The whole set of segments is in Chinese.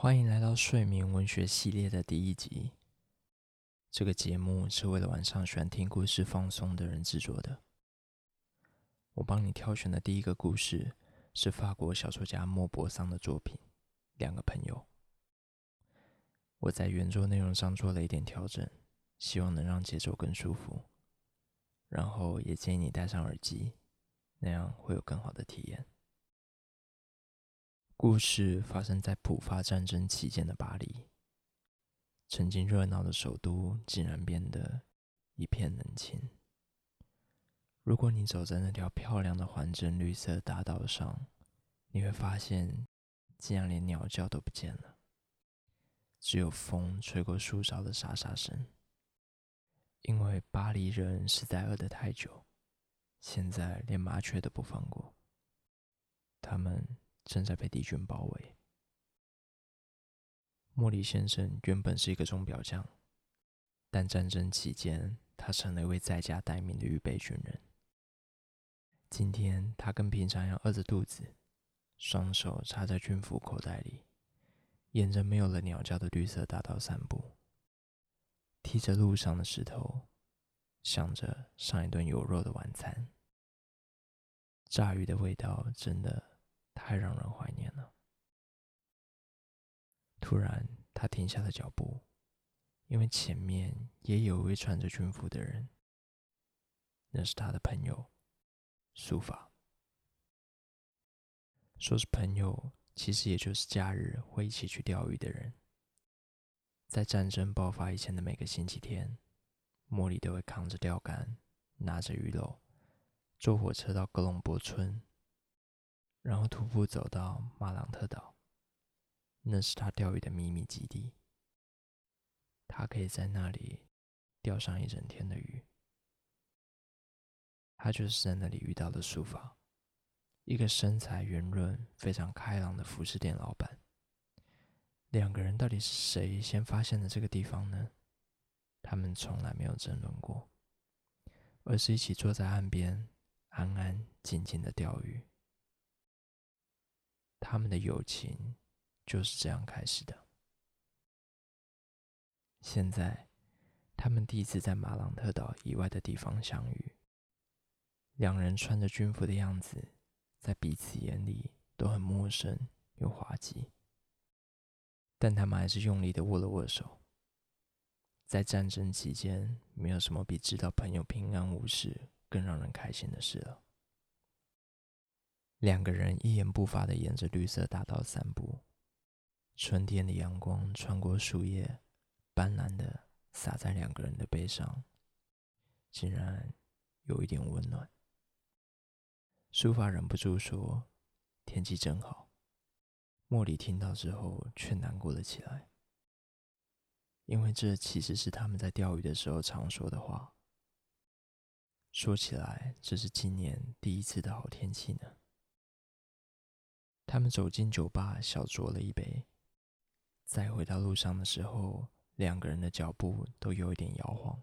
欢迎来到睡眠文学系列的第一集。这个节目是为了晚上喜欢听故事放松的人制作的。我帮你挑选的第一个故事是法国小说家莫泊桑的作品《两个朋友》。我在原作内容上做了一点调整，希望能让节奏更舒服。然后也建议你戴上耳机，那样会有更好的体验。故事发生在普法战争期间的巴黎，曾经热闹的首都竟然变得一片冷清。如果你走在那条漂亮的环镇绿色大道上，你会发现，竟然连鸟叫都不见了，只有风吹过树梢的沙沙声。因为巴黎人实在饿得太久，现在连麻雀都不放过，他们。正在被敌军包围。莫里先生原本是一个钟表匠，但战争期间，他成了一位在家待命的预备军人。今天，他跟平常一样饿着肚子，双手插在军服口袋里，沿着没有了鸟叫的绿色大道散步，踢着路上的石头，想着上一顿有肉的晚餐。炸鱼的味道真的。太让人怀念了。突然，他停下了脚步，因为前面也有一位穿着军服的人。那是他的朋友，苏法。说是朋友，其实也就是假日会一起去钓鱼的人。在战争爆发以前的每个星期天，莫莉都会扛着钓竿，拿着鱼篓，坐火车到格隆博村。然后徒步走到马朗特岛，那是他钓鱼的秘密基地。他可以在那里钓上一整天的鱼。他就是在那里遇到了苏法，一个身材圆润、非常开朗的服饰店老板。两个人到底是谁先发现的这个地方呢？他们从来没有争论过，而是一起坐在岸边，安安静静的钓鱼。他们的友情就是这样开始的。现在，他们第一次在马朗特岛以外的地方相遇。两人穿着军服的样子，在彼此眼里都很陌生又滑稽。但他们还是用力的握了握手。在战争期间，没有什么比知道朋友平安无事更让人开心的事了。两个人一言不发地沿着绿色大道散步，春天的阳光穿过树叶，斑斓地洒在两个人的背上，竟然有一点温暖。苏法忍不住说：“天气真好。”莫里听到之后却难过了起来，因为这其实是他们在钓鱼的时候常说的话。说起来，这是今年第一次的好天气呢。他们走进酒吧，小酌了一杯。再回到路上的时候，两个人的脚步都有一点摇晃。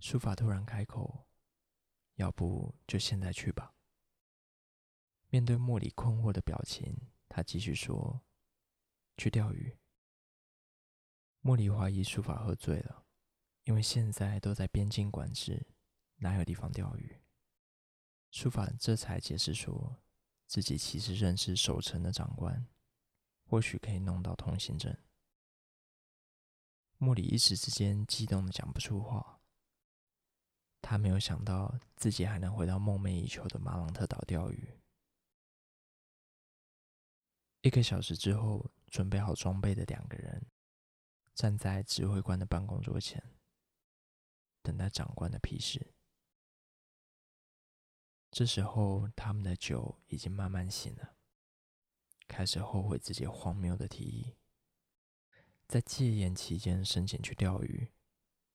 书法突然开口：“要不就现在去吧。”面对莫里困惑的表情，他继续说：“去钓鱼。”莫里怀疑书法喝醉了，因为现在都在边境管制，哪有地方钓鱼？书法这才解释说。自己其实认识守城的长官，或许可以弄到通行证。莫里一时之间激动的讲不出话。他没有想到自己还能回到梦寐以求的马朗特岛钓鱼。一个小时之后，准备好装备的两个人站在指挥官的办公桌前，等待长官的批示。这时候，他们的酒已经慢慢醒了，开始后悔自己荒谬的提议。在戒严期间申请去钓鱼，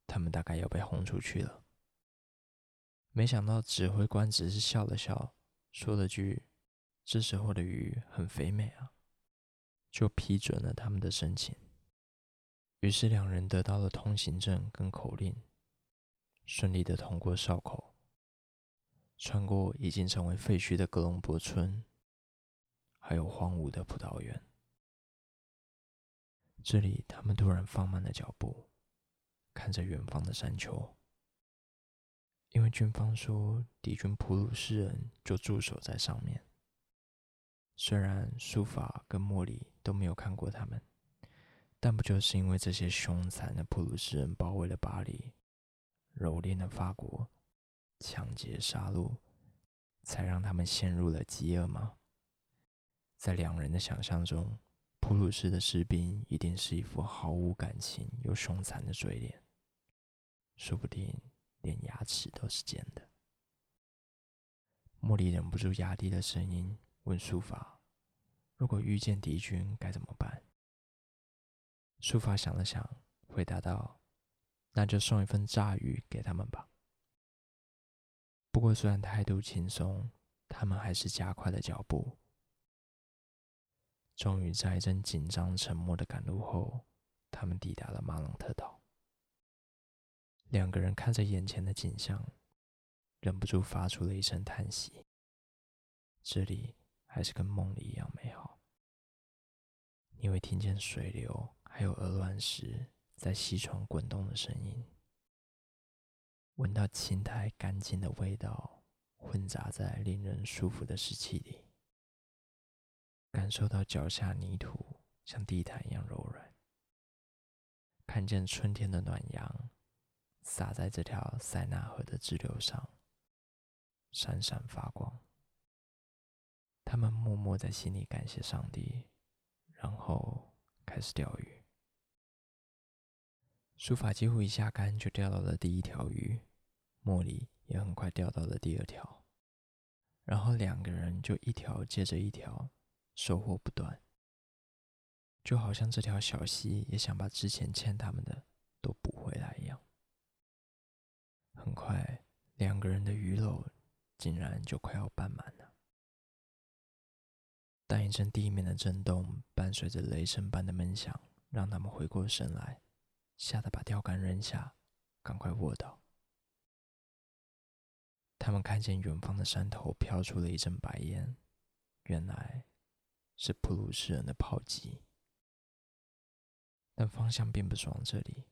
他们大概要被轰出去了。没想到指挥官只是笑了笑，说了句：“这时候的鱼很肥美啊”，就批准了他们的申请。于是两人得到了通行证跟口令，顺利的通过哨口。穿过已经成为废墟的格隆博村，还有荒芜的葡萄园。这里，他们突然放慢了脚步，看着远方的山丘。因为军方说敌军普鲁士人就驻守在上面。虽然苏法跟莫里都没有看过他们，但不就是因为这些凶残的普鲁士人包围了巴黎，蹂躏了法国，抢劫杀戮，才让他们陷入了饥饿吗？在两人的想象中，普鲁士的士兵一定是一副毫无感情又凶残的嘴脸，说不定连牙齿都是尖的。莫里忍不住压低了声音问书法：“如果遇见敌军该怎么办？”书法想了想，回答道：“那就送一份炸鱼给他们吧。”不过，虽然态度轻松，他们还是加快了脚步。终于在一阵紧张沉默的赶路后，他们抵达了马朗特岛。两个人看着眼前的景象，忍不住发出了一声叹息。这里还是跟梦里一样美好。你会听见水流还有鹅卵石在溪床滚动的声音。闻到青苔干净的味道，混杂在令人舒服的湿气里，感受到脚下泥土像地毯一样柔软，看见春天的暖阳洒在这条塞纳河的支流上，闪闪发光。他们默默在心里感谢上帝，然后开始钓鱼。苏法几乎一下竿就钓到了第一条鱼。莫里也很快钓到了第二条，然后两个人就一条接着一条，收获不断，就好像这条小溪也想把之前欠他们的都补回来一样。很快，两个人的鱼篓竟然就快要半满了，但一阵地面的震动伴随着雷声般的闷响，让他们回过神来，吓得把钓竿扔下，赶快卧倒。他们看见远方的山头飘出了一阵白烟，原来是普鲁士人的炮击，但方向并不是往这里，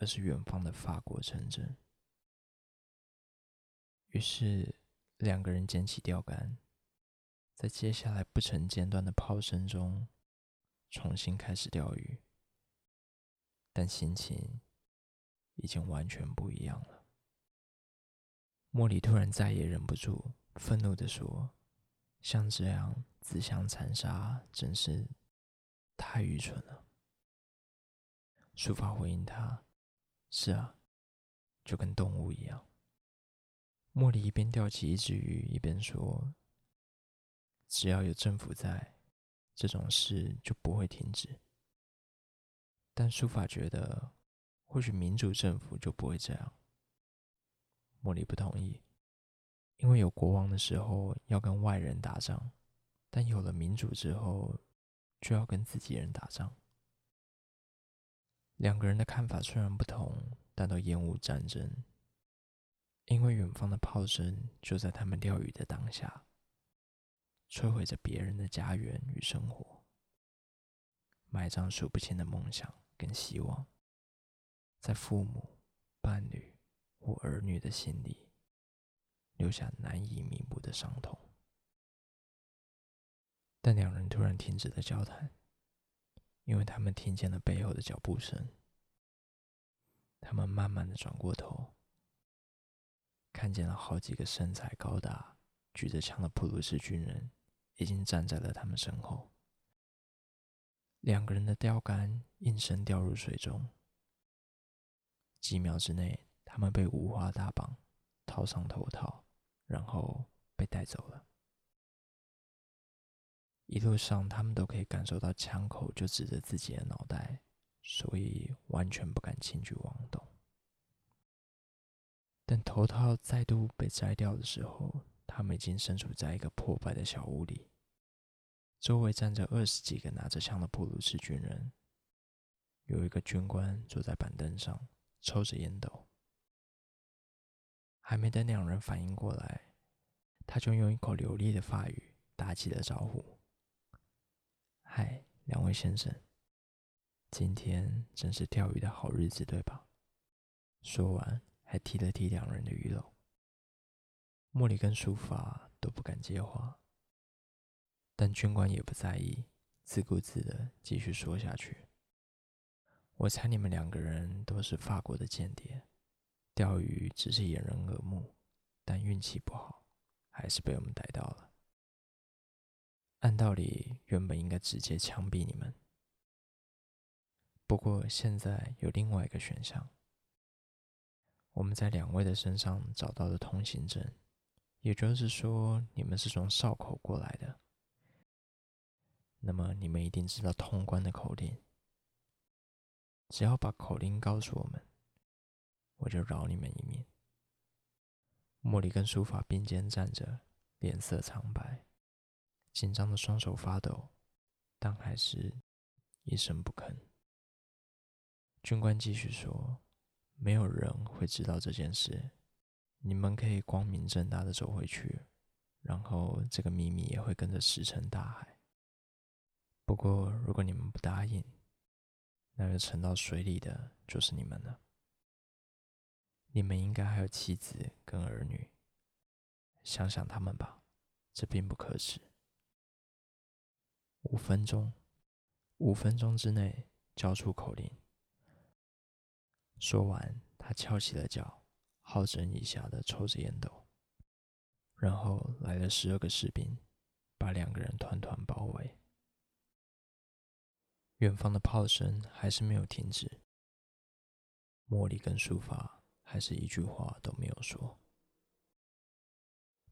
而是远方的法国城镇。于是两个人捡起钓竿，在接下来不曾间断的炮声中，重新开始钓鱼，但心情已经完全不一样了。莫里突然再也忍不住，愤怒地说：“像这样自相残杀，真是太愚蠢了。”书法回应他：“是啊，就跟动物一样。”莫里一边钓起一只鱼，一边说：“只要有政府在，这种事就不会停止。”但书法觉得，或许民主政府就不会这样。莫莉不同意，因为有国王的时候要跟外人打仗，但有了民主之后就要跟自己人打仗。两个人的看法虽然不同，但都厌恶战争，因为远方的炮声就在他们钓鱼的当下，摧毁着别人的家园与生活，埋葬数不清的梦想跟希望，在父母、伴侣。我儿女的心里留下难以弥补的伤痛，但两人突然停止了交谈，因为他们听见了背后的脚步声。他们慢慢的转过头，看见了好几个身材高大、举着枪的普鲁士军人已经站在了他们身后。两个人的钓竿应声掉入水中，几秒之内。他们被五花大绑，套上头套，然后被带走了。一路上，他们都可以感受到枪口就指着自己的脑袋，所以完全不敢轻举妄动。等头套再度被摘掉的时候，他们已经身处在一个破败的小屋里，周围站着二十几个拿着枪的普鲁士军人，有一个军官坐在板凳上抽着烟斗。还没等两人反应过来，他就用一口流利的法语打起了招呼：“嗨，两位先生，今天真是钓鱼的好日子，对吧？”说完，还踢了踢两人的鱼篓。茉莉跟书法都不敢接话，但军官也不在意，自顾自的继续说下去：“我猜你们两个人都是法国的间谍，钓鱼只是掩人耳目，但运气不好，还是被我们逮到了。按道理，原本应该直接枪毙你们。”不过现在有另外一个选项，我们在两位的身上找到了通行证，也就是说你们是从哨口过来的。那么你们一定知道通关的口令，只要把口令告诉我们，我就饶你们一命。茉莉跟书法并肩站着，脸色苍白，紧张的双手发抖，但还是一声不吭。军官继续说：“没有人会知道这件事，你们可以光明正大的走回去，然后这个秘密也会跟着石沉大海。不过，如果你们不答应，那个沉到水里的就是你们了。你们应该还有妻子跟儿女，想想他们吧，这并不可耻。五分钟，五分钟之内交出口令。”说完，他翘起了脚，好整以暇的抽着烟斗，然后来了十二个士兵，把两个人团团包围。远方的炮声还是没有停止，茉莉跟书法还是一句话都没有说。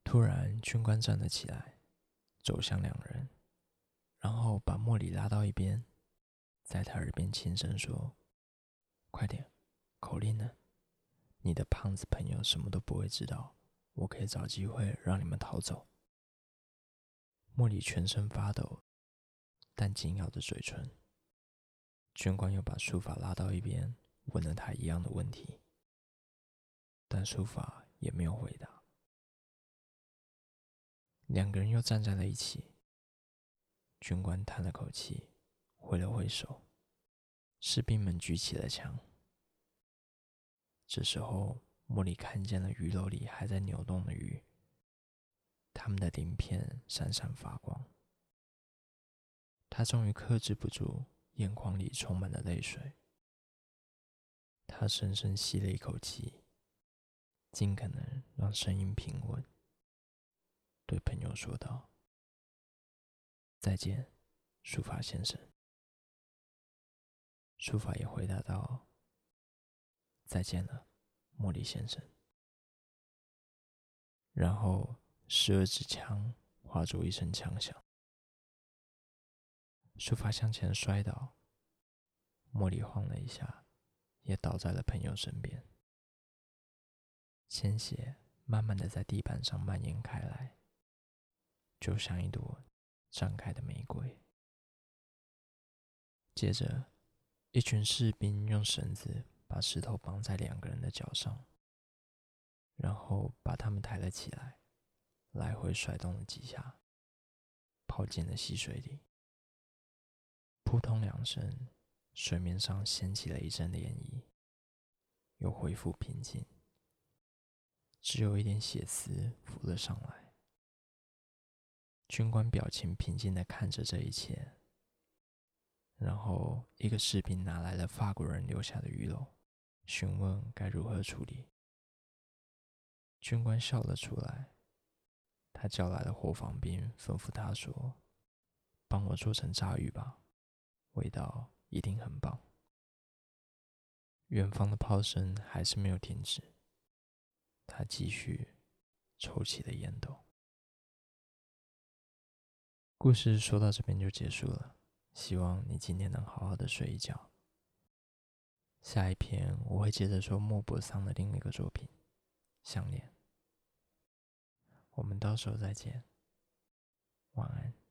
突然，军官站了起来，走向两人，然后把莫里拉到一边，在他耳边轻声说：“快点。”口令呢？你的胖子朋友什么都不会知道，我可以找机会让你们逃走。茉莉全身发抖，但紧咬着嘴唇。军官又把书法拉到一边，问了他一样的问题，但书法也没有回答。两个人又站在了一起。军官叹了口气，挥了挥手，士兵们举起了枪。这时候，莫莉看见了鱼篓里还在扭动的鱼，它们的鳞片闪闪发光。她终于克制不住，眼眶里充满了泪水。她深深吸了一口气，尽可能让声音平稳，对朋友说道：“再见，书法先生。”书法也回答道。再见了，茉莉先生。然后十二支枪化作一声枪响，书法向前摔倒，茉莉晃了一下，也倒在了朋友身边。鲜血慢慢的在地板上蔓延开来，就像一朵绽开的玫瑰。接着，一群士兵用绳子。把石头绑在两个人的脚上，然后把他们抬了起来，来回甩动了几下，抛进了溪水里。扑通两声，水面上掀起了一阵涟漪，又恢复平静，只有一点血丝浮了上来。军官表情平静地看着这一切，然后一个士兵拿来了法国人留下的鱼篓。询问该如何处理，军官笑了出来。他叫来了伙房兵，吩咐他说：“帮我做成炸鱼吧，味道一定很棒。”远方的炮声还是没有停止，他继续抽起了烟斗。故事说到这边就结束了，希望你今天能好好的睡一觉。下一篇我会接着说莫泊桑的另一个作品《项链》，我们到时候再见，晚安。